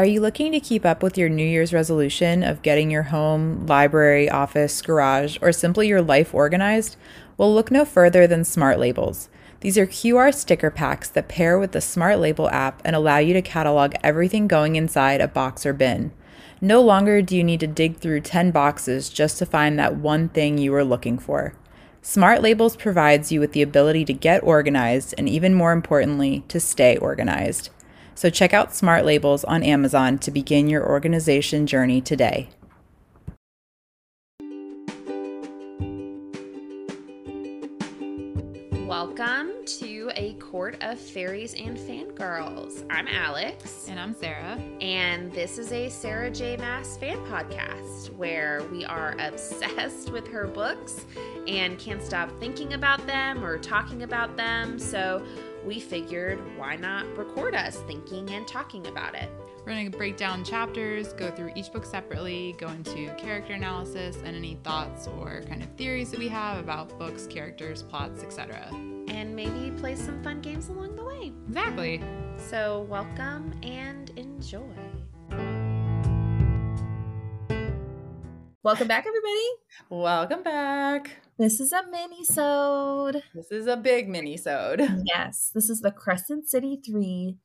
Are you looking to keep up with your New Year's resolution of getting your home, library, office, garage, or simply your life organized? Well, look no further than Smart Labels. These are QR sticker packs that pair with the Smart Label app and allow you to catalog everything going inside a box or bin. No longer do you need to dig through 10 boxes just to find that one thing you were looking for. Smart Labels provides you with the ability to get organized and, even more importantly, to stay organized. So check out Smart Labels on Amazon to begin your organization journey today. Welcome to a court of Faeries and fangirls. I'm Alex. And I'm Sarah. And this is a Sarah J. Maas fan podcast where we are obsessed with her books and can't stop thinking about them or talking about them. So we figured why not record us thinking and talking about it. We're going to break down chapters, go through each book separately, go into character analysis and any thoughts or kind of theories that we have about books, characters, plots, etc. And maybe play some fun games along the way. Exactly. So, welcome and enjoy. Welcome back, everybody. Welcome back. This is a mini-sode. This is a big mini-sode. Yes, this is the Crescent City 3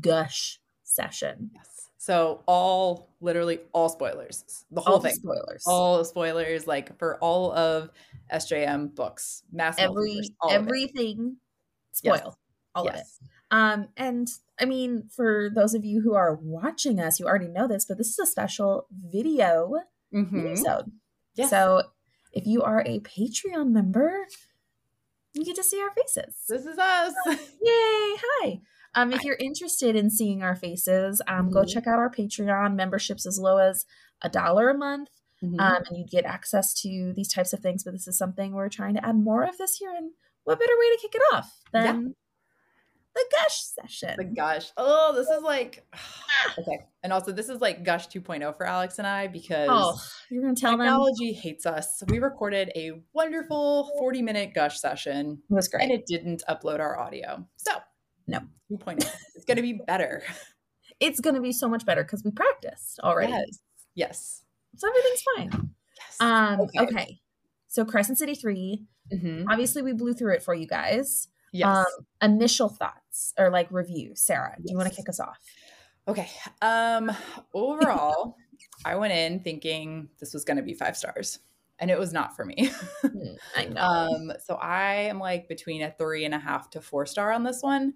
Gush session. Yes. So all literally all spoilers. The whole All thing. spoilers. All spoilers like for all of SJM books. Maas Every all of it. everything spoil. All of it. Um, and I mean, for those of you who are watching us, you already know this, but this is a special video Mhm. mini-sode. Yes. So if you are a Patreon member, you get to see our faces. this is us. Yay! Hi. Um, if you're interested in seeing our faces, um, go Mhm. check out our Patreon memberships as low as a dollar a month, Mhm. um, and you'd get access to these types of things. But this is something we're trying to add more of this year, and what better way to kick it off Yeah. The gush session? the gush. Oh, this is like okay. And also this is like gush 2.0 for Alex and I because oh, you're gonna tell them technology hates us. We recorded a wonderful 40 minute gush session it was great. and it didn't upload our audio. So No. 2.0. It's gonna be better. it's gonna be so much better because we practiced already, Yes. Yes. so everything's fine. Yes. Um, okay. So Crescent City Three. Mhm. Obviously, we blew through it for you guys. Yes. Um, initial thoughts or like review. Sarah, do you want to kick us off? Okay. Um overall, I went in thinking this was gonna be five stars. And it was not for me. I know. um, so I am like between a three and a half to four star on this one.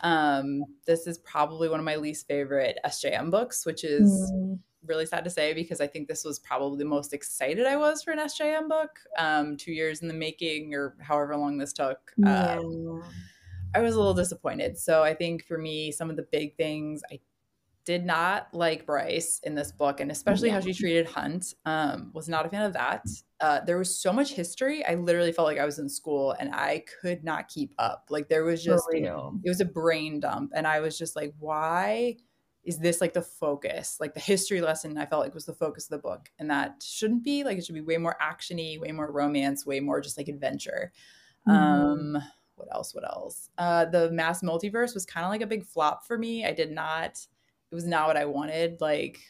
Um, this is probably one of my least favorite SJM books, which is Mm, really sad to say because I think this was probably the most excited I was for an SJM book. Um, two years in the making, or however long this took. yeah. Um, I was a little disappointed. So I think for me, some of the big things I did not like Bryce in this book, and especially how she treated Hunt. Um, was not a fan of that. Uh, there was so much history. I literally felt like I was in school, and I could not keep up. Like there was just it was a brain dump, and I was just like, why? Is this like the focus? Like the history lesson, I felt like was the focus of the book, and that shouldn't be. Like it should be way more actiony, way more romance, way more just like adventure. Mhm. Um, what else? What else? Uh, the Maas multiverse was kind of like a big flop for me. I did not. It was not what I wanted. Like,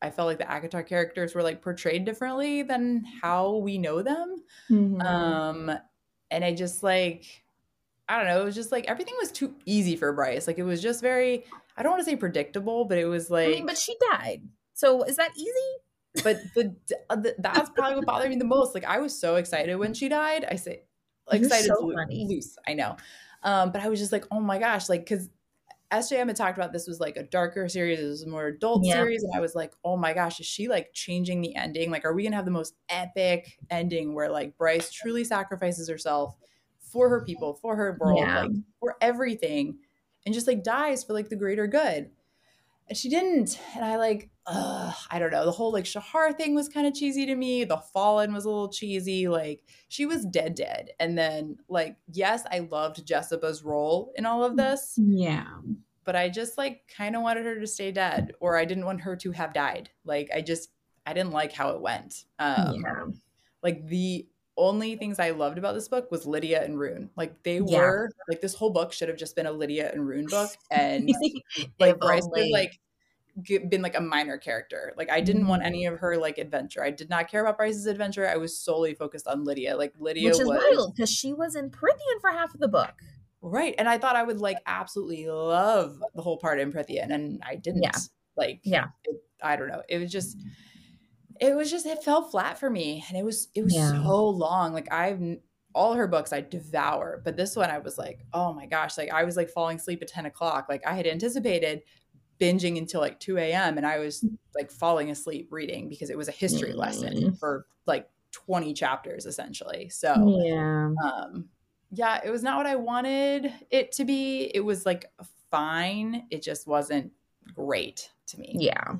I felt like the ACOTAR characters were like portrayed differently than how we know them. Mhm. Um, and I just like, I don't know. It was just like everything was too easy for Bryce. Like it was just very. I don't want to say predictable, but it was like. but she died. So is that easy? but the, the that's probably what bothered me the most. Like I was so excited when she died. I say like excited so loose. I know. Um, but I was just like, oh my gosh, like because SJM had talked about this was like a darker series, it was a more adult Yeah. series, and I was like, oh my gosh, is she like changing the ending? Like, are we gonna have the most epic ending where like Bryce truly sacrifices herself for her people, for her world, Yeah. like for everything, and just like dies for like the greater good? And she didn't. And I like, uh, I don't know. The whole like Shahar thing was kind of cheesy to me. The Fallen was a little cheesy. Like she was dead, dead. And then like yes, I loved Jesiba's role in all of this, Yeah. but I just like kind of wanted her to stay dead, or I didn't want her to have died. Like I just I didn't like how it went. Um, yeah. like the only things I loved about this book was Lidia and Rune. Like they Yeah. were like this whole book should have just been a Lidia and Rune book, and like Bryce would only. like been like a minor character. Like I didn't want Mm-hmm. any of her like adventure. I did not care about Bryce's adventure. I was solely focused on Lidia. Like Lidia which is was wild because she was in Prythian for half of the book. right, and I thought I would like absolutely love the whole part in Prythian, and I didn't. Yeah. Like Yeah. it, I don't know. It was just. It was just it fell flat for me, and it was it was Yeah. so long. Like I've all her books I devour, but this one I was like, oh my gosh! Like I was like falling asleep at ten o'clock. Like I had anticipated binging until like 2 a.m. and I was like falling asleep reading because it was a history lesson Mm. for like 20 chapters essentially. So Yeah. um yeah, it was not what I wanted it to be. It was like fine. It just wasn't great to me. Yeah.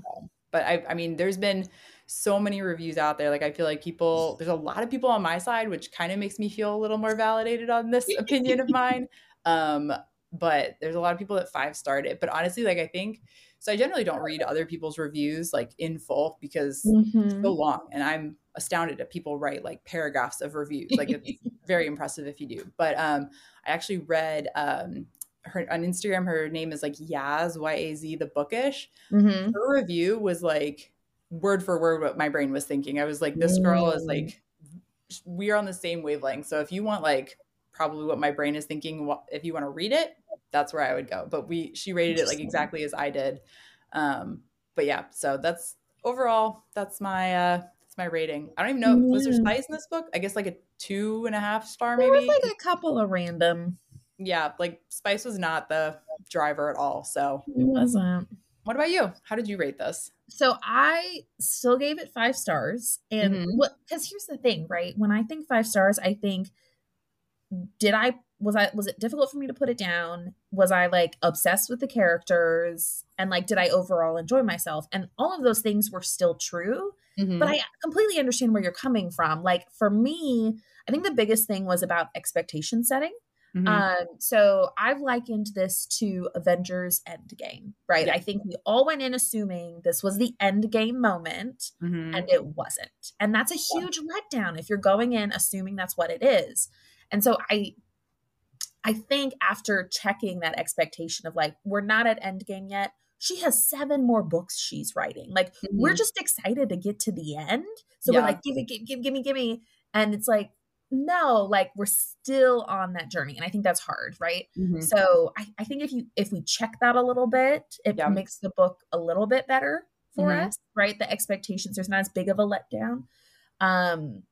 But I I mean there's been so many reviews out there. Like I feel like people there's a lot of people on my side, which kind of makes me feel a little more validated on this opinion of mine. Um but there's a lot of people that five starred it. But honestly, like I think so I generally don't read other people's reviews like in full because it's Mhm. so long and I'm astounded that people write like paragraphs of reviews. Like it's very impressive if you do. But um I actually read um her on Instagram her name is like Yaz Y A Z the bookish. Mhm. Her review was like word for word what my brain was thinking. I was like this girl is Mm. like we are on the same wavelength. So if you want like probably what my brain is thinking if you want to read it, that's where I would go. But we she rated it like exactly as I did. Um but yeah, so that's overall that's my uh that's my rating. I don't even know was there spice in this book? I guess like a two and a half star There maybe. was like a couple of random. yeah, like spice was not the driver at all. So It wasn't. What about you? How did you rate this? So I still gave it five stars. And what because here's the thing, right? When I think five stars, I think did I was I was it difficult for me to put it down? Was I like obsessed with the characters? And like did I overall enjoy myself? And all of those things were still true. Mm-hmm. But I completely understand where you're coming from. Like for me, I think the biggest thing was about expectation setting. Mhm. Um, so I've likened this to Avengers Endgame, right? Yeah. I think we all went in assuming this was the Endgame moment, Mhm. and it wasn't. And that's a huge letdown if you're going in assuming that's what it is. And so I I think after checking that expectation of like, we're not at Endgame yet, she has seven more books she's writing. Like, we're Mhm. just excited to get to the end. So Yeah. we're like, give me, give, give, give me, give me. And it's like, no, like we're still on that journey. And I think that's hard, right? Mhm. So I, I think if you if we check that a little bit, it Yeah. makes the book a little bit better for Mhm. us, right? The expectations, there's not as big of a letdown. Um,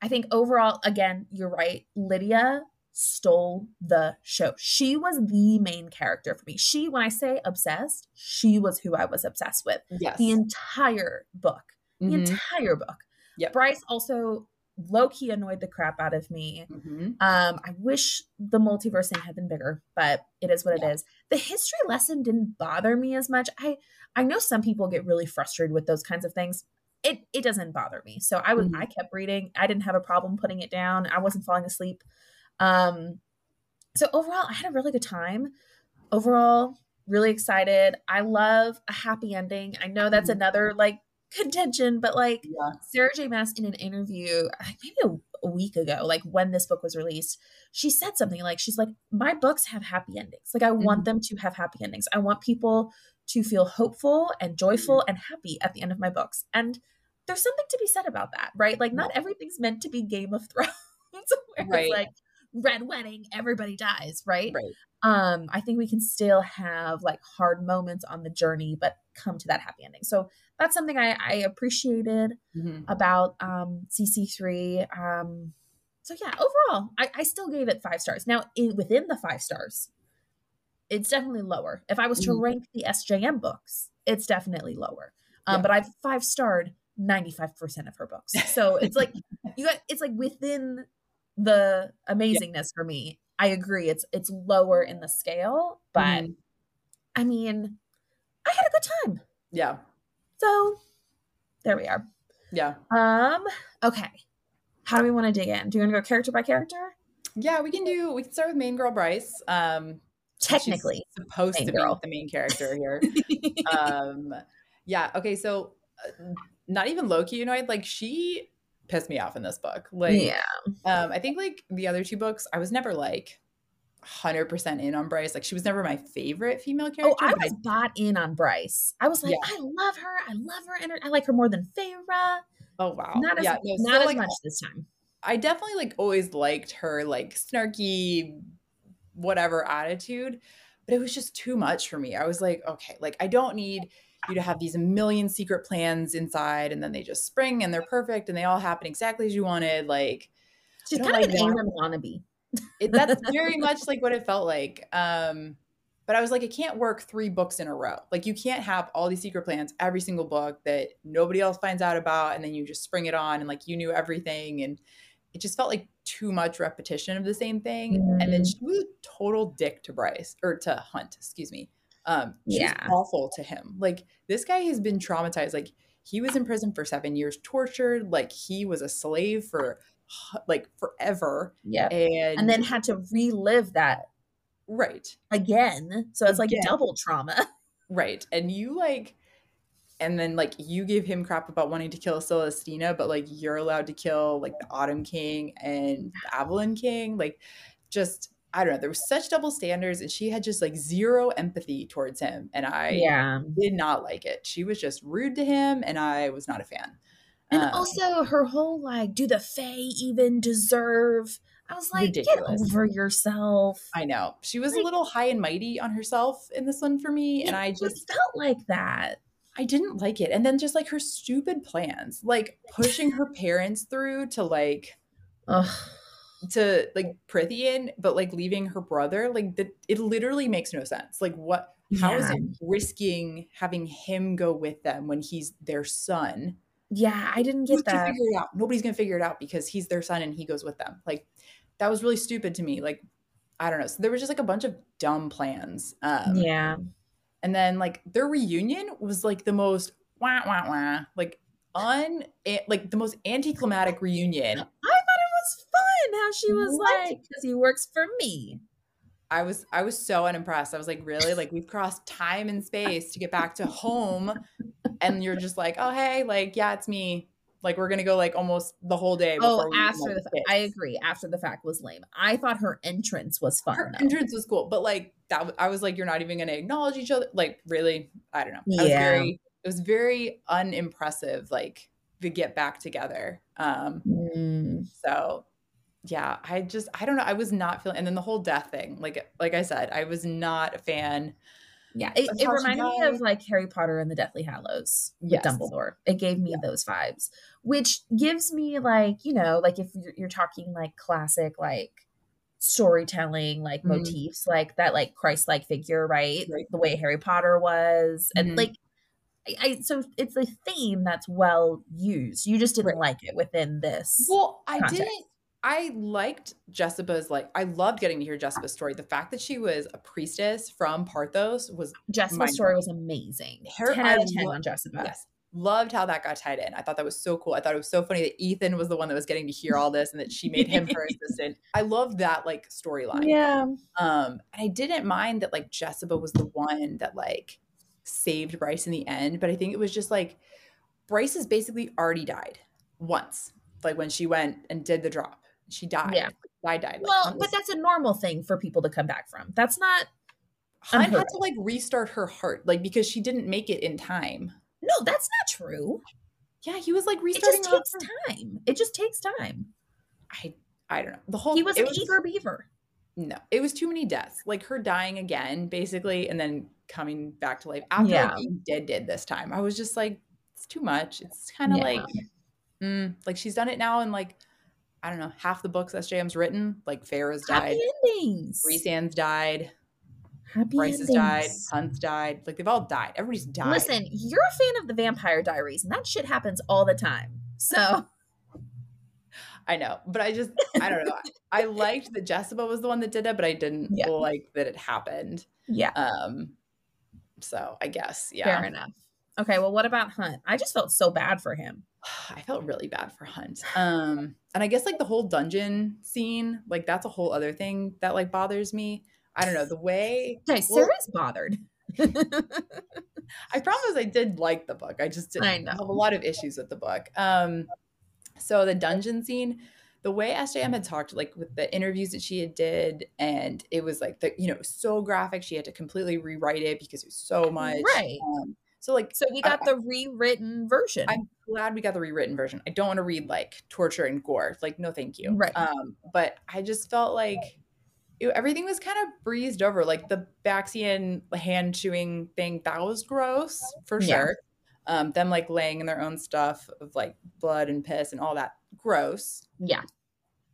I think overall, again, you're right. Lidia stole the show. She was the main character for me. She, when I say obsessed, she was who I was obsessed with Yes. the entire book. The Mhm. entire book. Yep. Bryce also low key annoyed the crap out of me. Mhm. Um, I wish the multiverse thing had been bigger, but it is what Yeah. it is. The history lesson didn't bother me as much. I I know some people get really frustrated with those kinds of things. It it doesn't bother me. So I was Mhm. I kept reading. I didn't have a problem putting it down. I wasn't falling asleep. Um, so overall, I had a really good time. Overall, really excited. I love a happy ending. I know that's Mhm. another like contention, but like Yeah. Sarah J. Maas in an interview, maybe a, a week ago, like when this book was released, she said something like, she's like, my books have happy endings. Like, I want them to have happy endings. I want people to feel hopeful and joyful and happy at the end of my books. And there's something to be said about that, right? Like, not everything's meant to be Game of Thrones, where Right. it's like, red wedding, everybody dies, right? Right. um i think we can still have like hard moments on the journey but come to that happy ending so that's something i, I appreciated Mhm. about um cc3 um so yeah overall i, I still gave it five stars now in, within the five stars it's definitely lower if i was to Mhm. rank the sjm books it's definitely lower um Yeah. but i've five starred 95% of her books so it's like you got it's like within the amazingness for me i agree it's it's lower in the scale but Mhm. i mean i had a good time Yeah. So there we are. Yeah. Um, okay. How do we want to dig in? Do you want to go character by character? Yeah, we can do we can start with main girl Bryce. Um Technically, she's supposed to girl. be the main character here. um yeah, okay, so uh, not even Loki annoyed, like she pissed me off in this book. Like yeah. um I think like the other two books, I was never like 100% in on Bryce. Like she was never my favorite female oh, character. Oh, I was bought in on Bryce. I was like, Yeah. I love her. I love her. ener- I like her more than Feyre. oh wow. Not as yeah, no, not so, as like, much this time. I definitely like always liked her like snarky whatever attitude, but it was just too much for me. I was like, okay, like I don't need you to have these million secret plans inside and then they just spring and they're perfect and they all happen exactly as you wanted. Like She's kind of like an that. Aelin wannabe. It, that's very much like what it felt like. Um but I was like, it can't work three books in a row. Like, you can't have all these secret plans every single book that nobody else finds out about, and then you just spring it on, and like you knew everything, and it just felt like too much repetition of the same thing. And then Mhm. she was a total dick to Bryce or to Hunt, excuse me. Um, she Yeah. was awful to him. Like this guy has been traumatized. Like he was in prison for seven years, tortured. Like he was a slave for like forever, Yeah. and And then had to relive that right, again. So it's like Again. double trauma. right, and you like. And then, like, you gave him crap about wanting to kill Celestina, but like, you're allowed to kill like the Autumn King and the Avalon King. Like, just I don't know. There was such double standards, and she had just like zero empathy towards him, and I yeah. did not like it. She was just rude to him, and I was not a fan. And Um, also her whole like, do the Fae even deserve? I was like, Ridiculous. get over yourself. I know she was a little high and mighty on herself in this one for me, and I just felt like that. I didn't like it. And then just like her stupid plans, like pushing her parents through to like Ugh. to like Prythian, but like leaving her brother, like that it literally makes no sense. Like what how is Yeah. it risking having him go with them when he's their son? Yeah, I didn't get gonna that. figure it out? Nobody's gonna figure it out because he's their son and he goes with them. Like that was really stupid to me. Like I don't know. So there was just like a bunch of dumb plans. Um yeah. and then like their reunion was like the most wah wah wah like un eh, like the most anticlimactic reunion. I thought it was fun how she was What? like, because he works for me. I was I was so unimpressed. I was like, really? Like we've crossed time and space to get back to home, and you're just like, oh hey, like yeah, it's me. Like we're gonna go like almost the whole day. Oh, after the fact. I agree. After the fact was lame. I thought her entrance was fun. Her though. entrance was cool, but like that, I was like, you're not even gonna acknowledge each other. Like really, I don't know. I was Yeah. very, it was very unimpressive. Like the get back together. Um, Mm. So yeah, I just I don't know. I was not feeling and then the whole death thing, like like I said, I was not a fan. Yeah, it, it reminded me of like Harry Potter and the Deathly Hallows with Yes. Dumbledore. It gave me those vibes, which gives me like you know, like if you're, you're talking like classic like storytelling like Mhm. motifs, like that like Christ-like figure, right? Right. The way Harry Potter was, and Mhm. like. I, I so it's a theme that's well used. You just didn't Right. like it within this. Well, I context. didn't I liked Jesiba's like I loved getting to hear Jesiba's story. The fact that she was a priestess from Parthos was Jesiba's story was amazing. Her- ten out I of ten lo- on Jessica. yes. Loved how that got tied in. I thought that was so cool. I thought it was so funny that Ethan was the one that was getting to hear all this and that she made him her assistant. I loved that like storyline. Yeah. Um, and I didn't mind that like Jessica was the one that like saved Bryce in the end, but I think it was just like Bryce has basically already died once, like when she went and did the drop. She died. Yeah. I died. Like, Well, but that's a normal thing for people to come back from. That's not unheard had to like restart her heart, like because she didn't make it in time. No, that's not true. Yeah, he was like restarting. It just takes heart. time. It just takes time. I I don't know. The whole He was an eager beaver. No, it was too many deaths. Like her dying again, basically, and then coming back to life after Yeah. like, being dead did this time. I was just like, it's too much. It's kind of Yeah. like, mm, like she's done it now, and like, I don't know, half the books SJM's written, like Feyre's died, Happy endings. Rhysand's died, Happy Bryce has died, endings. Hunt's died. Like they've all died. Everybody's died. Listen, you're a fan of the Vampire Diaries, and that shit happens all the time. So I know, but I just, I don't know. I liked that Jesiba was the one that did it, but I didn't Yeah. like that it happened. yeah, Um, so I guess, yeah. fair enough. Okay, well, what about Hunt? I just felt so bad for him. I felt really bad for Hunt. Um, and I guess like the whole dungeon scene, like that's a whole other thing that like bothers me. I don't know the way. Okay, well, Sarah's bothered. I promise I did like the book. I just didn't I know. have a lot of issues with the book. Um, so the dungeon scene, the way SJM had talked, like with the interviews that she had did, and it was like the you know so graphic. She had to completely rewrite it because it was so much. Right. Um, so like So we got the rewritten version. I'm glad we got the rewritten version. I don't want to read like torture and gore. Like, no, thank you. Right. Um, but I just felt like it, everything was kind of breezed over. Like the Baxian hand chewing thing, that was gross for Yeah. sure. Um, them like laying in their own stuff of like blood and piss and all that, gross. yeah.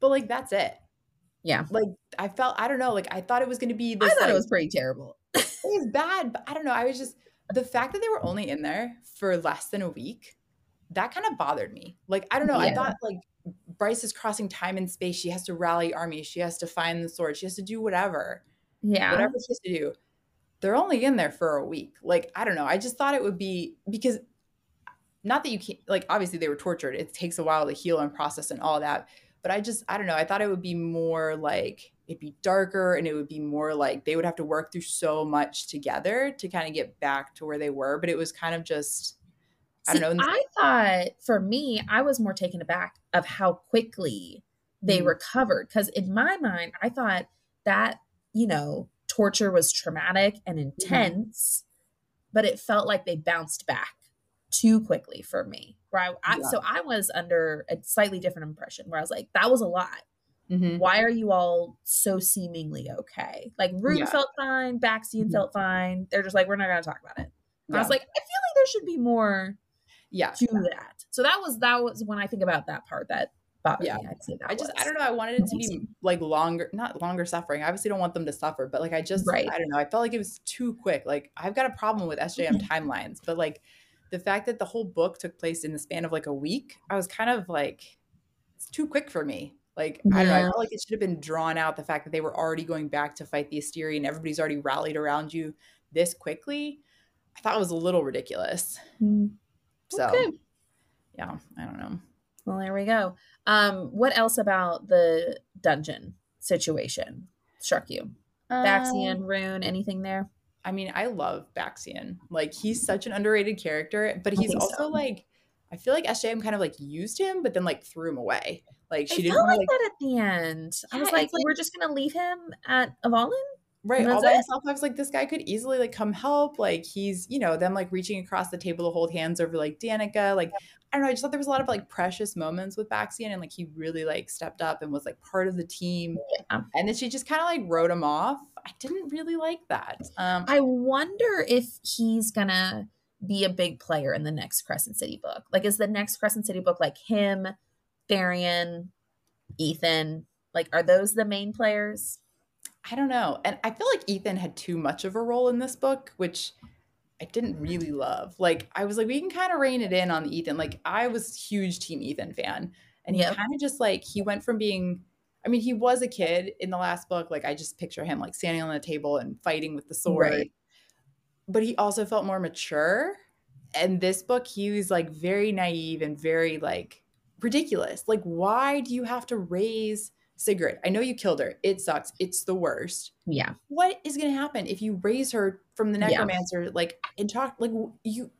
But like that's it. Yeah. Like I felt, I don't know. Like I thought it was going to be this. I thought like, it was pretty terrible. it was bad, but I don't know. I was just the fact that they were only in there for less than a week, that kind of bothered me. Like, I don't know. I thought like Bryce is crossing time and space. She has to rally armies. She has to find the sword. She has to do whatever, Yeah. whatever she has to do. They're only in there for a week. Like, I don't know. I just thought it would be because not that you can't like obviously they were tortured. It takes a while to heal and process and all that. But I just I don't know. I thought it would be more like it'd be darker and it would be more like they would have to work through so much together to kind of get back to where they were. But it was kind of just I don't know. I thought for me, I was more taken aback of how quickly they Mhm. recovered. Because in my mind, I thought that, you know, torture was traumatic and intense, but it felt like they bounced back too quickly for me. Right. I, Yeah. So I was under a slightly different impression where I was like, that was a lot. Mhm. Why are you all so seemingly okay? Like Rune Yeah. felt fine, Baxian Mhm. felt fine. They're just like, we're not going to talk about it. And I was like, I feel like there should be more yeah. do that. So that was that was when I think about that part that bothered Yeah. me. I'd say that I just was. I don't know. I wanted it to be like longer, not longer suffering. I obviously don't want them to suffer, but like I just Right. I don't know. I felt like it was too quick. Like I've got a problem with SJM Mm-hmm. timelines, but like the fact that the whole book took place in the span of like a week, I was kind of like it's too quick for me. Like I don't know. I felt like it should have been drawn out. The fact that they were already going back to fight the Asteri and everybody's already rallied around you this quickly, I thought it was a little ridiculous. Mm. So Okay. yeah, I don't know. Well, there we go. Um, what else about the dungeon situation struck you? Um, Baxian, Rune, anything there? I mean, I love Baxian. Like he's such an underrated character, but he's also so. like I feel like SJM kind of like used him, but then like threw him away. Like she I didn't felt wanna, like, that at the end. I was like, like- we're just gonna leave him at Avalon? right all by it. himself. I was like, this guy could easily like come help. Like he's, you know, them like reaching across the table to hold hands over like Danica. Like I don't know. I just thought there was a lot of like precious moments with Baxian, and like he really like stepped up and was like part of the team. Yeah. And then she just kind of like wrote him off. I didn't really like that. Um, I wonder if he's gonna be a big player in the next Crescent City book. Like, is the next Crescent City book like him, Tharion, Ethan? Like, are those the main players? I don't know. And I feel like Ethan had too much of a role in this book, which I didn't really love. Like, I was like, we can kind of rein it in on the Ethan. Like, I was huge Team Ethan fan. And he Yep. kind of just like, he went from being, I mean, he was a kid in the last book. Like, I just picture him like standing on the table and fighting with the sword. Right. But he also felt more mature. And this book, he was like very naive and very like ridiculous. Like, why do you have to raise Sigrid? I know you killed her. It sucks. It's the worst Yeah. what is going to happen if you raise her from the Yeah. necromancer like and talk like you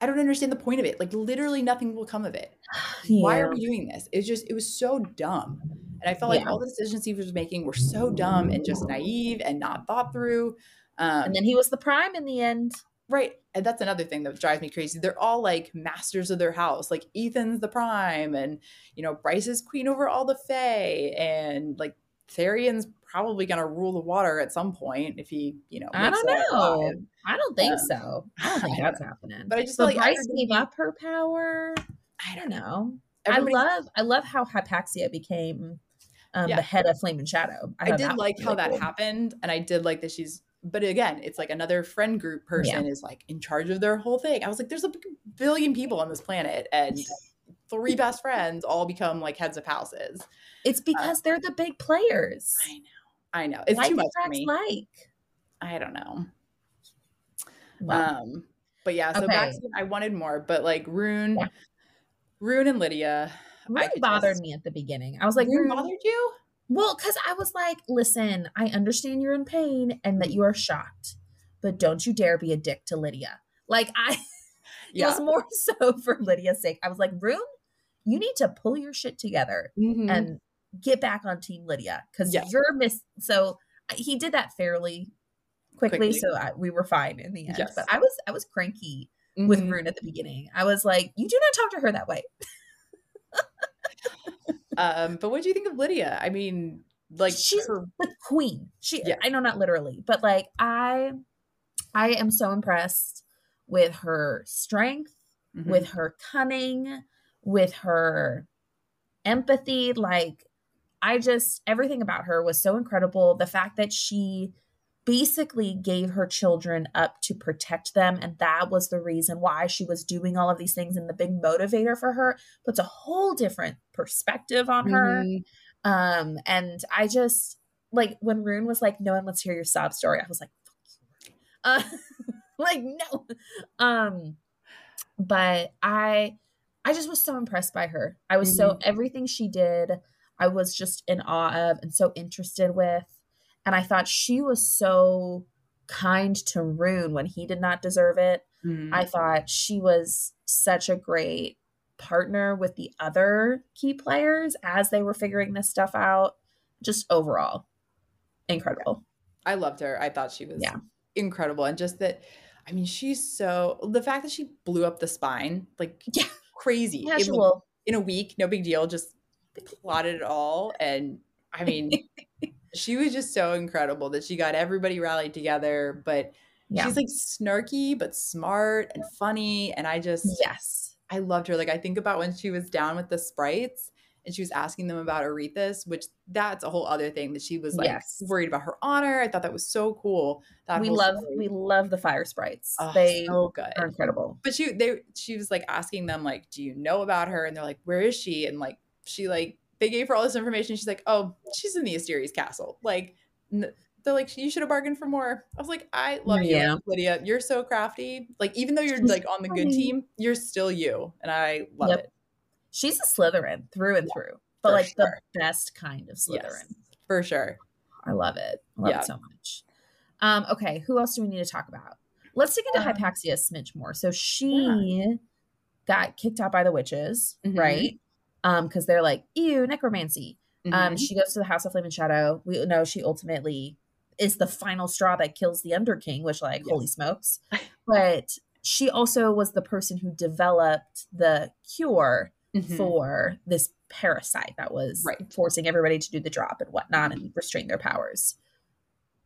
i don't understand the point of it like literally nothing will come of it why are we doing this it's just it was so dumb and i felt like all the decisions he was making were so dumb and just naive and not thought through um, And then he was the prime in the end. right and that's another thing that drives me crazy they're all like masters of their house like ethan's the prime and you know bryce is queen over all the fae and like Tharion's probably going to rule the water at some point if he, you know, I don't know. I don't think Um, so. I don't think that's happening. But I just But feel like Bryce gave up her power. I I don't know. I love I love how Hypaxia became um, Yeah. the head of Flame and Shadow. I thought did like how really that happened, and I did like that she's. But again, it's like another friend group person is like in charge of their whole thing. I was like, there's a billion people on this planet, and three best friends all become like heads of houses. It's because they're the big players. I know, I know, it's like too much for me. like. I don't know. Well, Um, But yeah, so Okay. back to I wanted more, but like Rune, Yeah. Rune and Lidia. Rune bothered just- me at the beginning. I was like, Rune Rune, bothered you? Well, because I was like, listen, I understand you're in pain and that you are shocked, but don't you dare be a dick to Lidia. Like, I, it was more so for Lidia's sake. I was like, Rune, you need to pull your shit together Mhm. and get back on Team Lydia because you're miss. So he did that fairly quickly, Quickly. so I, we were fine in the end. Yes. But I was, I was cranky with Mhm. Rune at the beginning. I was like, you do not talk to her that way. Um, but what do you think of Lidia? I mean, like she's her the queen. She Yeah. I know not literally, but like I I am so impressed with her strength, Mhm. with her cunning, with her empathy. Like I just everything about her was so incredible. The fact that she basically gave her children up to protect them and that was the reason why she was doing all of these things and the big motivator for her puts a whole different perspective on her Mhm. um, and I just like when Rune was like, "No one wants to hear your sob story." I was like, "Fuck you," uh, like no. Um, but I, I just was so impressed by her. I was so everything she did. I was just in awe of and so interested with, and I thought she was so kind to Rune when he did not deserve it. Mhm. I thought she was such a great partner with the other key players as they were figuring this stuff out. Just overall, incredible. I loved her. I thought she was Yeah. incredible. And just that, I mean, she's so, the fact that she blew up the spine, like Yeah. crazy. In, Casual. in a week, no big deal, just plotted it all. And I mean, she was just so incredible that she got everybody rallied together. But Yeah. she's like snarky, but smart and funny. And I just, yes. I loved her. Like I think about when she was down with the sprites and she was asking them about Irithys, which that's a whole other thing that she was like Yes. worried about her honor. I thought that was so cool. That We love story. we love the fire sprites. Oh, they so good. are incredible. But she they she was like asking them like, do you know about her? And they're like, where is she? And like she like they gave her all this information. She's like, oh, she's in the Asteri's castle. Like n- they're like, you should have bargained for more. I was like, I love Yeah. you, Lidia. You're so crafty. Like even though you're like on the good team, you're still you, and I love Yep. it. She's a Slytherin through and through, but like sure. the best kind of Slytherin. Yes, for sure. I love it. Love Yeah. it so much. Um, okay, who else do we need to talk about? Let's dig into Um, Hypaxia a smidge more. So she got kicked out by the witches, Mhm. right? Um, because they're like, ew, necromancy. Um, Mhm. she goes to the House of Flame and Shadow. We know she ultimately is the final straw that kills the Underking, which, like, Yes. holy smokes. But she also was the person who developed the cure Mhm. for this parasite that was Right. forcing everybody to do the drop and whatnot and restrain their powers.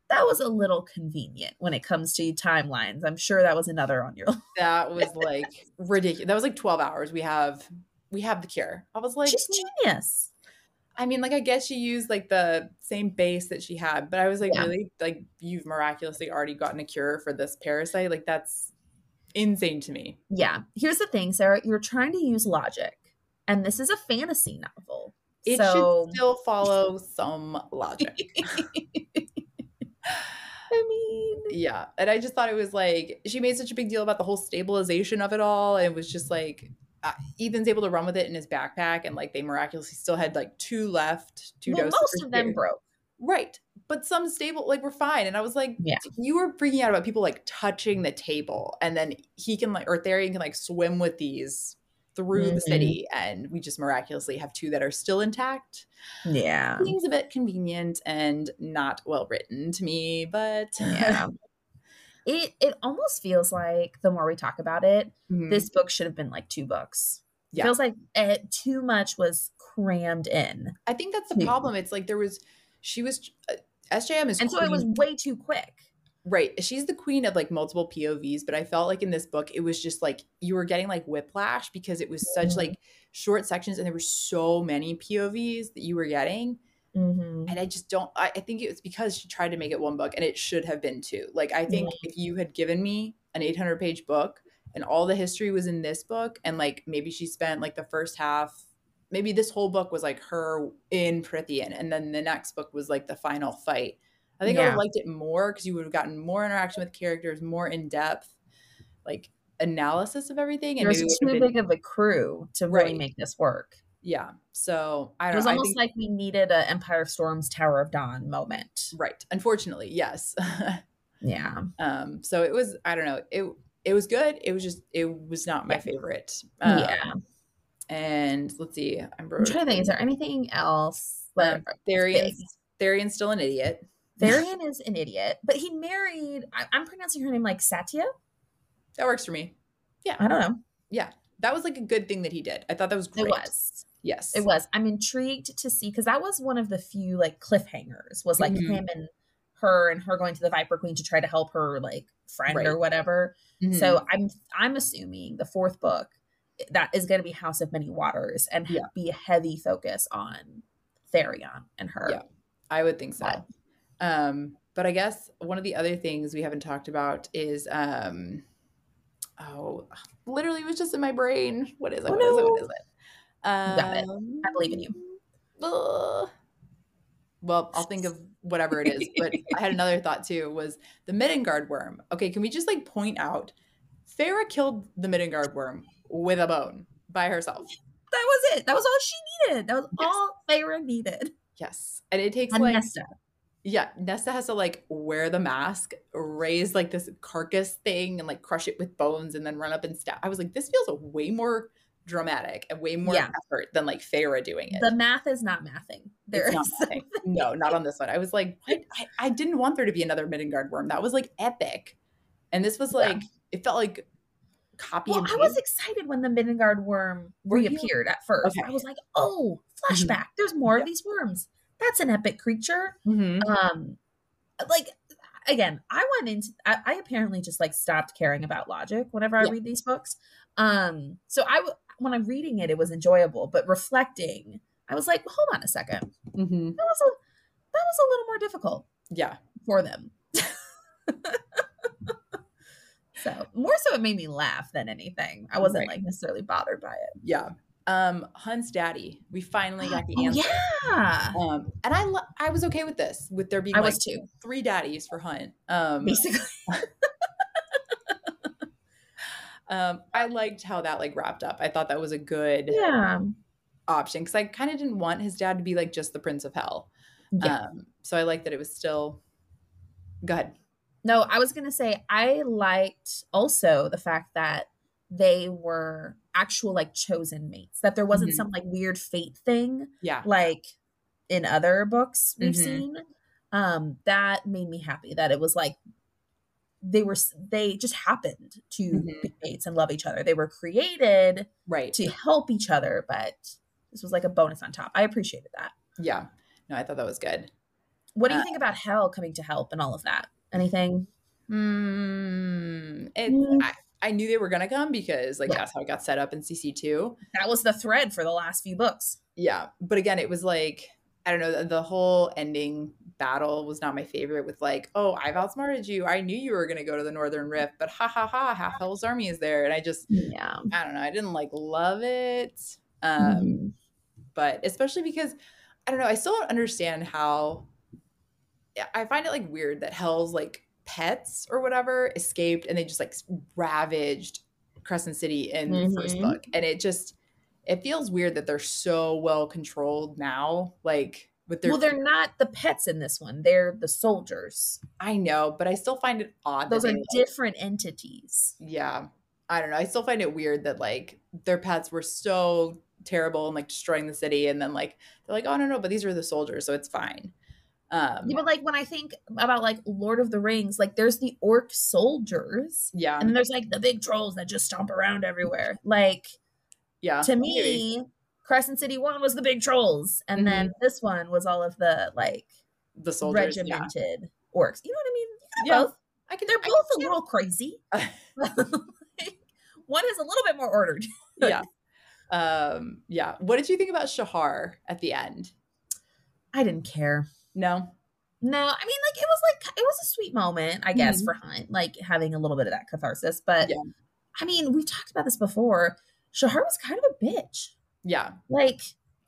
That was a little convenient when it comes to timelines. I'm sure that was another on your that was like ridiculous. That was like 12 hours. We have we have the cure. I was like, She's hmm. genius. I mean, like I guess she used like the same base that she had, but I was like, Yeah. really? Like you've miraculously already gotten a cure for this parasite? Like that's insane to me. Yeah. Here's the thing, Sarah. You're trying to use logic, and this is a fantasy novel. It so, should still follow some logic. I mean, yeah. And I just thought it was like she made such a big deal about the whole stabilization of it all. And it was just like uh, Ethan's able to run with it in his backpack, and like they miraculously still had like two left, two well, doses. most of them two. broke. Right. But some stable, like we're fine. And I was like, Yeah. you were freaking out about people like touching the table. And then he can like, or Tharion can like swim with these through the Mhm. city. And we just miraculously have two that are still intact. Yeah. Seems a bit convenient and not well written to me, but Yeah. It it almost feels like the more we talk about it, Mhm. this book should have been like two books. Yeah. Feels like it, too much was crammed in. I think that's the Yeah. problem. It's like there was, she was, uh, SJM is And so it was way too quick. Right. She's the queen of like multiple POVs, but I felt like in this book, it was just like you were getting like whiplash because it was such Mhm. like short sections and there were so many POVs that you were getting. Mm-hmm. And I just don't, I, I think it was because she tried to make it one book and it should have been two. Like, I think if you had given me an 800 page book and all the history was in this book, and like maybe she spent like the first half, maybe this whole book was like her in Prythian, and then the next book was like the final fight. I think I would have liked it more because you would have gotten more interaction with characters, more in depth. Like, analysis of everything. And There's too been, big of a crew to right. really make this work. Yeah. So I don't It was almost think, like we needed a Empire Storms Tower of Dawn moment. Right. Unfortunately, yes. yeah. Um, so it was, I don't know, it it was good. It was just it was not my yeah. favorite. Um, yeah. And let's see. I'm, I'm trying to think. Is there anything else? Um, Tharion's, Tharion's still an idiot. Tharion is an idiot, but he married. I, am pronouncing her name like Satya. That works for me. Yeah. I don't know. Yeah, that was like a good thing that he did. I thought that was great. It was. Yes, it was. I'm intrigued to see because that was one of the few like cliffhangers. Was like mm-hmm. him and her and her going to the Viper Queen to try to help her like friend right. or whatever. Mm-hmm. So I'm I'm assuming the fourth book that is going to be House of Many Waters and yeah. be a heavy focus on Tharion and her. Yeah, I would think so. But, um, but I guess one of the other things we haven't talked about is um, oh, literally it was just in my brain. What is it? Oh, what no. is it? What is it? Um, got it. I believe in you. Uh, well, I'll think of whatever it is. But I had another thought too was the Middengard worm. Okay, can we just like point out Feyre killed the Middengard worm with a bone by herself. That was it. That was all she needed. That was yes. all Feyre needed. Yes. And it takes and like Nesta. Yeah, Nesta has to like wear the mask, raise like this carcass thing and like crush it with bones and then run up and stab. I was like, this feels a way more dramatic and way more yeah. effort than like Feyre doing it. The math is not mathing. There not mathing. No, not on this one. I was like? I, I, didn't want there to be another Middengard worm. That was like epic. And this was like, yeah. it felt like copy well, I was excited when the Middengard worm reappeared at first. Okay. I was like, oh, flashback. Mm-hmm. There's more yeah. of these worms. That's an epic creature. Mm-hmm. Um, like again, I went into I, I, apparently just like stopped caring about logic whenever I yeah. read these books. Um, so I when I'm reading it, it was enjoyable, but reflecting, I was like, well, hold on a 2nd mm-hmm. That was a that was a little more difficult. Yeah, for them. so more so, it made me laugh than anything. I wasn't right. like necessarily bothered by it. Yeah. Um, Hunt's daddy. We finally got the oh, answer. yeah. Um, and I lo- I was okay with this, with there being I like was too. three daddies for Hunt. Um, basically. um, I liked how that like wrapped up. I thought that was a good yeah option because I kind of didn't want his dad to be like just the Prince of Hell. Yeah. Um, so I like that it was still. good. No, I was gonna say I liked also the fact that they were actual like chosen mates. That there wasn't mm-hmm. some like weird fate thing. Yeah. Like in other books we've mm-hmm. seen. Um, that made me happy that it was like they were they just happened to mm-hmm. be mates and love each other. They were created right to help each other, but this was like a bonus on top. I appreciated that. Yeah. No, I thought that was good. What do you uh, think about hell coming to help and all of that? Anything? Mm, it, mm. I, I, knew they were gonna come because like yeah. that's how it got set up in CC two. That was the thread for the last few books. Yeah, but again, it was like I don't know the, the whole ending battle was not my favorite. With like, oh, I've outsmarted you. I knew you were gonna go to the Northern Rift, but ha ha ha, half Hel's army is there, and I just yeah, I don't know. I didn't like love it. Um, mm-hmm. but especially because I don't know. I still don't understand how. I find it like weird that Hell's like pets or whatever escaped and they just like ravaged Crescent City in mm-hmm. the first mm-hmm. book. And it just it feels weird that they're so well controlled now. Like with their Well, they're not the pets in this one. They're the soldiers. I know, but I still find it odd. Those are different entities. Yeah. I don't know. I still find it weird that like their pets were so terrible and like destroying the city and then like they're like, oh no, no, but these are the soldiers, so it's fine. Um, yeah, but like when I think about like Lord of the Rings, like there's the orc soldiers, yeah, and then there's like the big trolls that just stomp around everywhere. Like, yeah, to me, maybe. Crescent City one was the big trolls, and mm-hmm. then this one was all of the like the soldiers, regimented yeah. orcs. You know what I mean? yeah. both. I can. They're I both can, a little crazy. one is a little bit more ordered. yeah. Um. Yeah. What did you think about Shahar at the end? I didn't care. No. No, I mean, like it was like it was a sweet moment, I guess, mm-hmm. for Hunt, like having a little bit of that catharsis. But yeah. I mean, we talked about this before. Shahar was kind of a bitch. Yeah. Like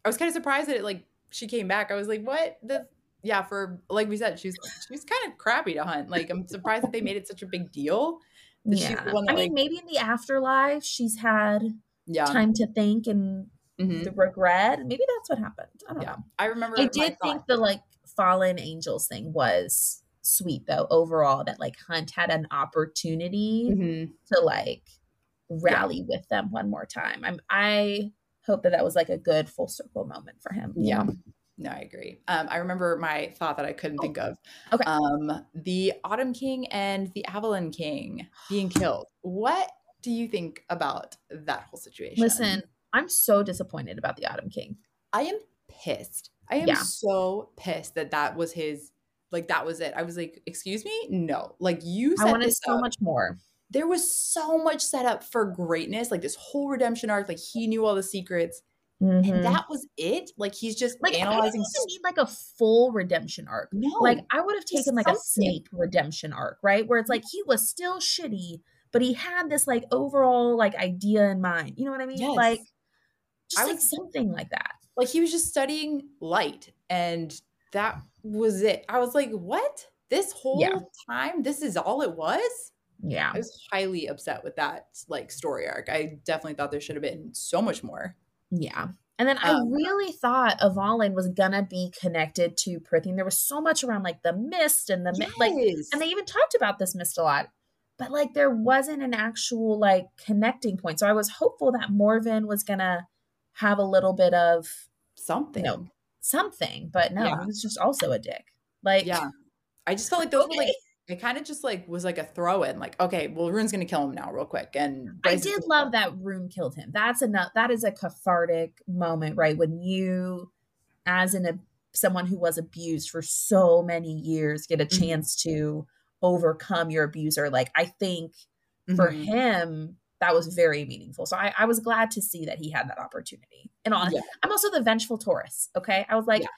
I was kind of surprised that it like she came back. I was like, what? The yeah, for like we said, she's she's kind of crappy to Hunt. Like I'm surprised that they made it such a big deal. Yeah. one I mean, maybe in the afterlife she's had Yeah. time to think and Mhm. the regret. Maybe that's what happened. I don't Yeah. know. I remember. I did think the like fallen angels thing was sweet though overall that like Hunt had an opportunity Mhm. to like rally with them one more time. I'm I hope that that was like a good full circle moment for him. Yeah. No, I agree. Um, I remember my thought that I couldn't think of. okay. Um, the Autumn King and the Avallen King being killed. What do you think about that whole situation? Listen, I'm so disappointed about the Autumn King. I am pissed. I am Yeah. so pissed that that was his. Like that was it. I was like, "Excuse me, no." Like you said, I wanted this so up. much more. There was so much set up for greatness. Like this whole redemption arc. Like he knew all the secrets, Mhm. and that was it. Like he's just like I didn't analyzing. need like a full redemption arc. no, Like I would have taken like a something. Snape redemption arc, right? Where it's like he was still shitty, but he had this like overall like idea in mind. You know what I mean? Yes. Like just I like was- something like that. like he was just studying light and that was it i was like what this whole Yeah. time this is all it was Yeah. i was highly upset with that like story arc i definitely thought there should have been so much more Yeah. And then I Um, really thought Avallen was gonna be connected to Prythian. There was so much around like the mist and the mi- like and they even talked about this mist a lot. But like there wasn't an actual like connecting point. So I was hopeful that Morven was gonna have a little bit of something No. something, but no, Yeah. he was just also a dick. Like yeah i just felt like those were like Okay. It kind of just like was like a throw in like okay well ruhn's gonna kill him now real quick and I did love that Ruhn killed him. That's enough. That is a cathartic moment, right? When you, as in a someone who was abused for so many years, get a Mhm. chance to overcome your abuser. Like I think for Mhm. him, that was very meaningful. So I, I was glad to see that he had that opportunity. And Yeah. I'm also the vengeful Taurus. Okay, I was like, Yeah.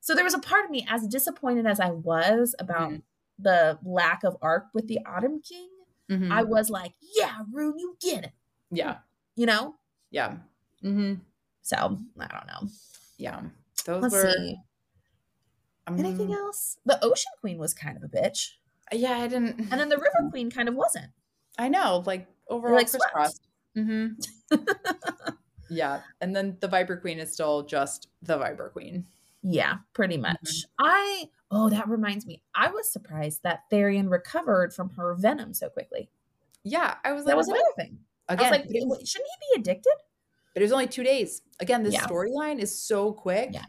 so there was a part of me, as disappointed as I was about Mhm. The lack of arc with the Autumn King. Mhm. I was like, yeah, Ruhn, you get it. yeah You know? yeah hmm So I don't know. yeah those Let's were see. Anything um, else? The Ocean Queen was kind of a bitch. yeah i didn't And then the River Queen kind of wasn't. I know, like overall like, crisscrossed. Mm-hmm. yeah, and then the Viper Queen is still just the Viper Queen. Yeah, pretty much. I oh, that reminds me. I was surprised that Tharion recovered from her venom so quickly. Yeah, I was like, That was what? another thing. again, I was like, was, shouldn't he be addicted? but it was only two days. Again, this Yeah. storyline is so quick. Yeah.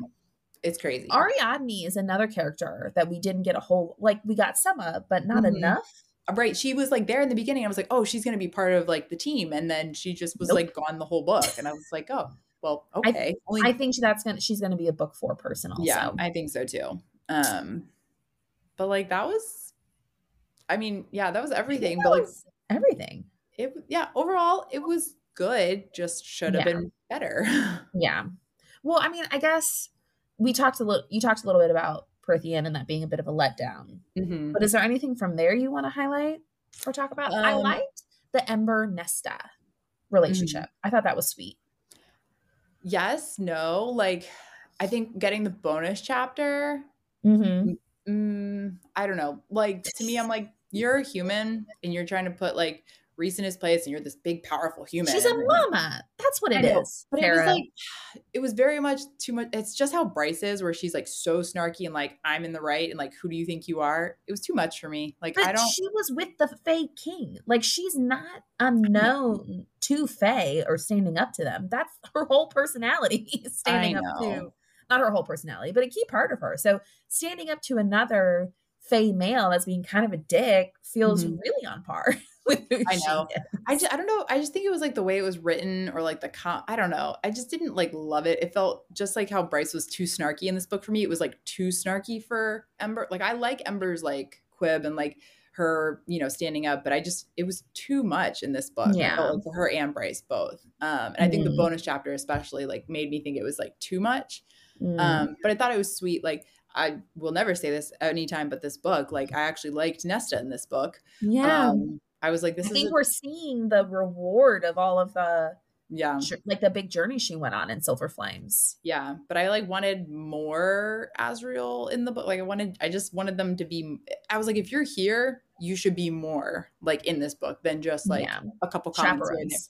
it's crazy. Ariadne is another character that we didn't get a whole like we got some of, but not Mhm. enough. right, she was like there in the beginning. I was like, oh, she's gonna be part of like the team, and then she just was Nope. like gone the whole book, and I was like, oh, well, I- okay. Only- I think that's gonna she's gonna be a book four person also. yeah, I think so too. Um, but like that was, I mean, yeah, that was everything. But like everything. it yeah overall it was good just should have Yeah. been better Yeah. Well, I mean, I guess we talked a little. You talked a little bit about Prythian and that being a bit of a letdown. Mhm. But is there anything from there you want to highlight or talk about? I Um, liked the Ember Nesta relationship. I thought that was sweet. yes no like i think getting the bonus chapter Mm-hmm. mm, i don't know like to me i'm like you're a human and you're trying to put like Rhys in his place and you're this big powerful human She's a mama. That's what it know. But it was like it was very much too much. It's just how Bryce is, where she's like so snarky and like I'm in the right and like who do you think you are? It was too much for me. Like but I don't. she was with the Fae King. Like she's not unknown to Fae or standing up to them. That's her whole personality. is standing up to not her whole personality, but a key part of her. So standing up to another Fae male that's being kind of a dick feels Mhm. really on par with who I know. I just, I don't know. I just think it was like the way it was written or like the com- I don't know. I just didn't like love it. It felt just like how Bryce was too snarky in this book for me. It was like too snarky for Ember. Like I like Ember's like quib and like her, you know, standing up, but I just it was too much in this book. Yeah. like for her and Bryce both. Um, and I think the Mhm. bonus chapter especially like made me think it was like too much. Mm. Um, but I thought it was sweet. Like I will never say this anytime but this book. Like I actually liked Nesta in this book. yeah. Um, I was like, this I is think a- we're seeing the reward of all of the Yeah. Like the big journey she went on in Silver Flames. Yeah, but I like wanted more Azriel in the book. Like I wanted, I just wanted them to be. I was like, if you're here, you should be more like in this book than just like Yeah. a couple comments.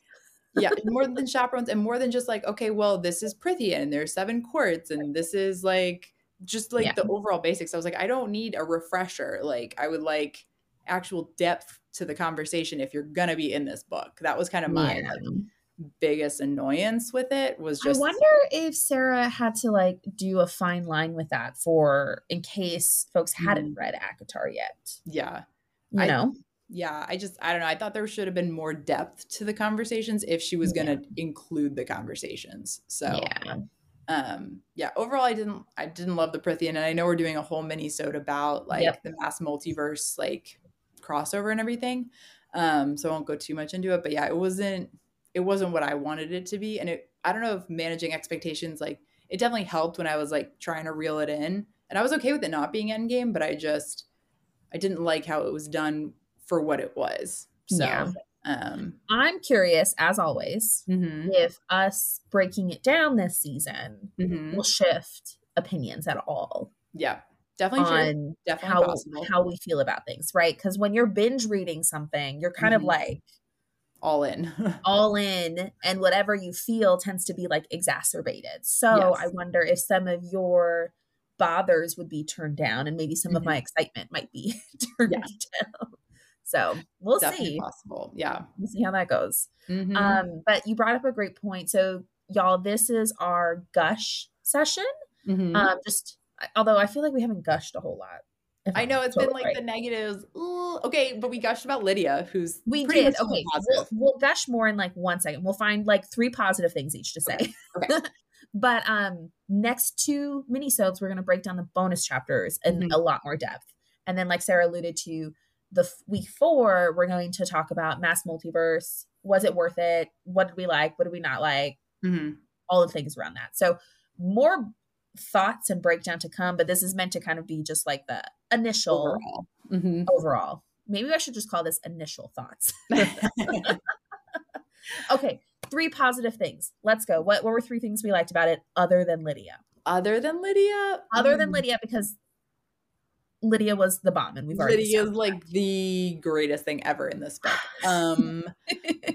Here and Chaperones. there. Yeah, more than chaperones, and more than just like, okay, well, this is Prythian, and there's seven courts, and this is like just like Yeah. the overall basics. I was like, I don't need a refresher. Like, I would like actual depth to the conversation if you're gonna be in this book. That was kind of my Yeah. like, biggest annoyance with it. Was just I wonder if Sarah had to like do a fine line with that for in case folks hadn't mm. read ACOTAR yet. yeah. You I- know? Yeah i just i don't know i thought there should have been more depth to the conversations if she was going to include the conversations so Yeah. um yeah overall i didn't i didn't love the prythian and i know we're doing a whole mini sode about like Yep. the Maas multiverse like crossover and everything um so i won't go too much into it but yeah it wasn't it wasn't what i wanted it to be and it i don't know if managing expectations like it definitely helped when i was like trying to reel it in and i was okay with it not being endgame but i just i didn't like how it was done for what it was so Yeah. um I'm curious, as always, mhm, if us breaking it down this season mhm. will shift opinions at all yeah definitely on definitely how possible how we feel about things, right? Because when you're binge reading something, you're kind of Mhm. like all in all in, and whatever you feel tends to be like exacerbated. So Yes. I wonder if some of your bothers would be turned down, and maybe some of Mhm. my excitement might be turned Yeah. down. So we'll definitely see. possible yeah We'll see how that goes. Mhm. Um, but you brought up a great point. So, y'all, this is our gush session. Mhm. Um, just although I feel like we haven't gushed a whole lot. I know it's been like right. the negatives. Ooh, okay, but we gushed about Lidia, who's we did okay. We'll, we'll gush more in like one second. We'll find like three positive things each to say. Okay. but um, next two mini minisodes, we're gonna break down the bonus chapters in Mhm. a lot more depth. And then, like Sarah alluded to, the week four, we're going to talk about Maas multiverse. Was it worth it? What did we like? What did we not like? Mhm. all the things around that. So more thoughts and breakdown to come, but this is meant to kind of be just like the initial overall. overall. Mhm. Maybe I should just call this initial thoughts. okay, three positive things. Let's go. What, what were three things we liked about it other than Lidia? Other than Lidia, Other than mm, Lidia, because Lidia was the bomb, and we've already Lidia is established like the greatest thing ever in this book. Um.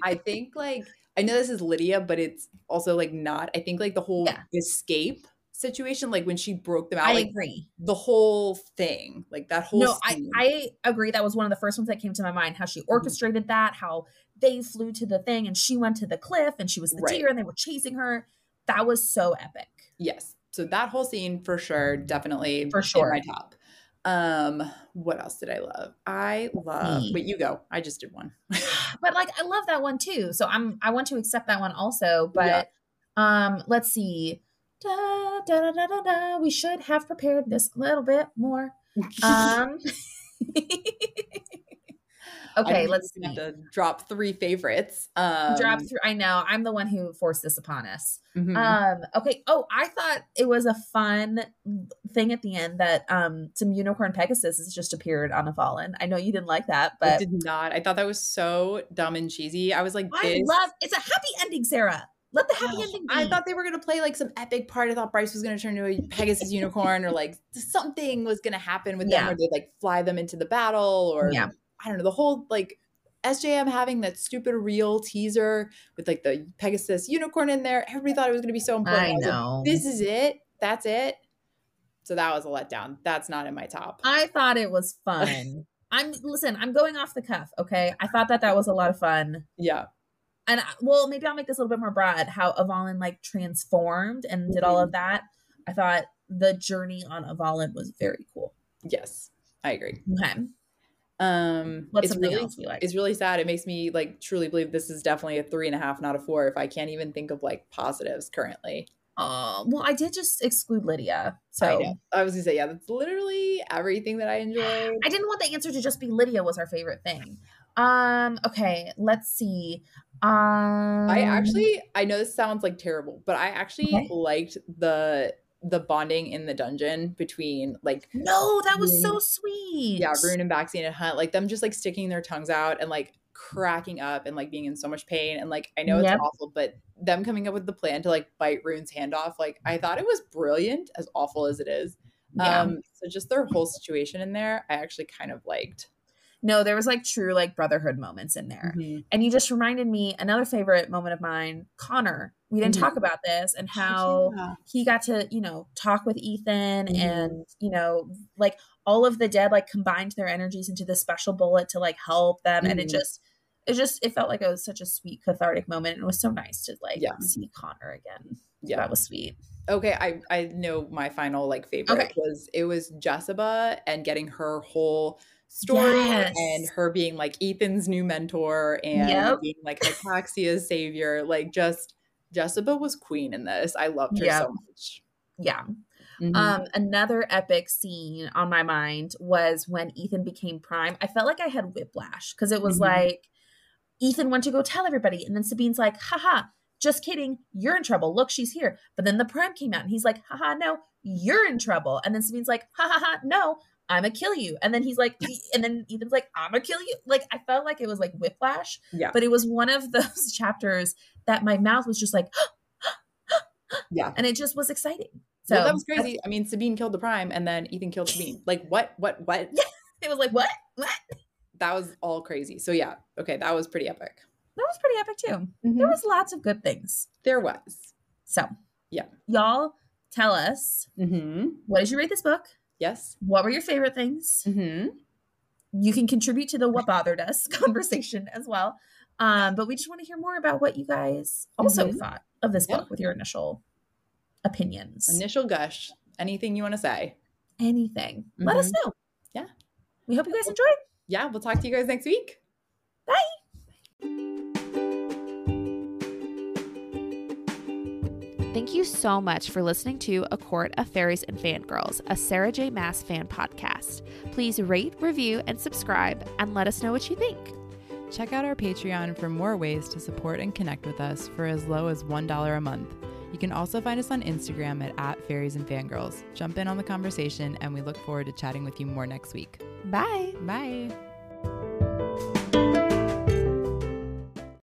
I think like I know this is Lidia, but it's also like not. I think like the whole Yeah. escape situation, like when she broke them out, I like agree. the whole thing, like that whole. No, I, scene. I agree. That was one of the first ones that came to my mind. How Mm-hmm. she orchestrated that, how they flew to the thing and she went to the cliff and she was the Right. deer and they were chasing her. That was so epic. Yes. So that whole scene for sure, definitely For sure. my top. Um, what else did I love? I love Me. wait, you go. I just did one. But like I love that one too. So I'm I want to accept that one also. But Yeah. um let's see. Da, da, da, da, da. We should have prepared this a little bit more. Um Okay, let's have to drop three favorites. Um Drop three. I know. I'm the one who forced this upon us. mhm. Um, okay. Oh, I thought it was a fun thing at the end that um some unicorn Pegasus has just appeared on a fallen. I know you didn't like that, but I did not. I thought that was so dumb and cheesy. I was like, I this- love it's a happy ending, Sarah. Let the happy Oh, ending be. I thought they were gonna play like some epic part. I thought Bryce was gonna turn into a Pegasus unicorn, or like something was gonna happen with them, or they'd like fly them into the battle, or Yeah. I don't know. The whole like SJM having that stupid real teaser with like the Pegasus unicorn in there. Everybody thought it was gonna be so important. I was like, know. this is it. That's it. So that was a letdown. That's not in my top. I thought it was fun. I'm listen, I'm going off the cuff, okay? I thought that that was a lot of fun. yeah. And I- well, maybe I'll make this a little bit more broad how Avallen like transformed and did all Mm-hmm. of that. I thought the journey on Avallen was very cool. Yes. I agree. Okay. Um What's it's something really else we like? it's really sad. It makes me like truly believe this is definitely a three and a half, not a four, if I can't even think of like positives currently. Uh, well, I did just exclude Lidia. So I know. I was gonna say, yeah, that's literally everything that I enjoyed. I didn't want the answer to just be Lidia was our favorite thing. Um, okay, let's see. Um I actually I know this sounds like terrible, but I actually Okay. liked the the bonding in the dungeon between like No, that was so sweet. yeah, Ruhn and Baxian and Hunt, like them just like sticking their tongues out and like cracking up and like being in so much pain. And like, I know it's Yep. awful, but them coming up with the plan to like bite Ruhn's hand off, like, I thought it was brilliant, as awful as it is. Yeah. Um, so just their whole situation in there, I actually kind of liked. no, there was like true like brotherhood moments in there. Mhm. And you just reminded me another favorite moment of mine, Connor. We didn't Mhm. talk about this and how Yeah. he got to, you know, talk with Ithan Mhm. and, you know, like all of the dead like combined their energies into this special bullet to like help them. And it Mhm. just it just it felt like it was such a sweet cathartic moment and it was so nice to like Yeah. see Connor again. Yeah. That was sweet. Okay, I I know my final like favorite Okay. was it was Jesiba and getting her whole story Yes. and her being like Ithan's new mentor and Yep. being like Hypaxia's savior. Like just Jesiba was queen in this. I loved her Yep. so much. Yeah. Mhm. Um, another epic scene on my mind was when Ithan became Prime. I felt like I had whiplash because it was Mhm. like Ithan went to go tell everybody, and then Sabine's like, haha, just kidding, you're in trouble. Look, she's here. But then the Prime came out and he's like, haha, no, you're in trouble. And then Sabine's like, ha ha ha, no, I'm gonna kill you. And then he's like, and then Ithan's like, I'm gonna kill you. Like, I felt like it was like whiplash, yeah. but it was one of those chapters that my mouth was just like, yeah. and it just was exciting. So well, that was crazy. I mean, Sabine killed the prime and then Ethan killed Sabine. Like what what what? It was like, what? What? That was all crazy. So yeah, okay, that was pretty epic. That was pretty epic too. Mhm. There was lots of good things. There was. So, Yeah. y'all tell us Mm-hmm. what did you rate this book? Yes. What were your favorite things? Mm-hmm. You can contribute to the what bothered us conversation as well. Um, but we just want to hear more about what you guys also Mhm. thought of this Yeah. book with your initial opinions. Initial gush. Anything you want to say? Anything. Let us know. Yeah. We hope you guys enjoyed. Yeah, we'll talk to you guys next week. Thank you so much for listening to A Court of Faeries and Fangirls, a Sarah J. Maas fan podcast. Please rate, review, and subscribe, and let us know what you think. Check out our Patreon for more ways to support and connect with us for as low as $1 a month. You can also find us on Instagram at, at Faeries and Fangirls. Jump in on the conversation, and we look forward to chatting with you more next week. Bye. Bye.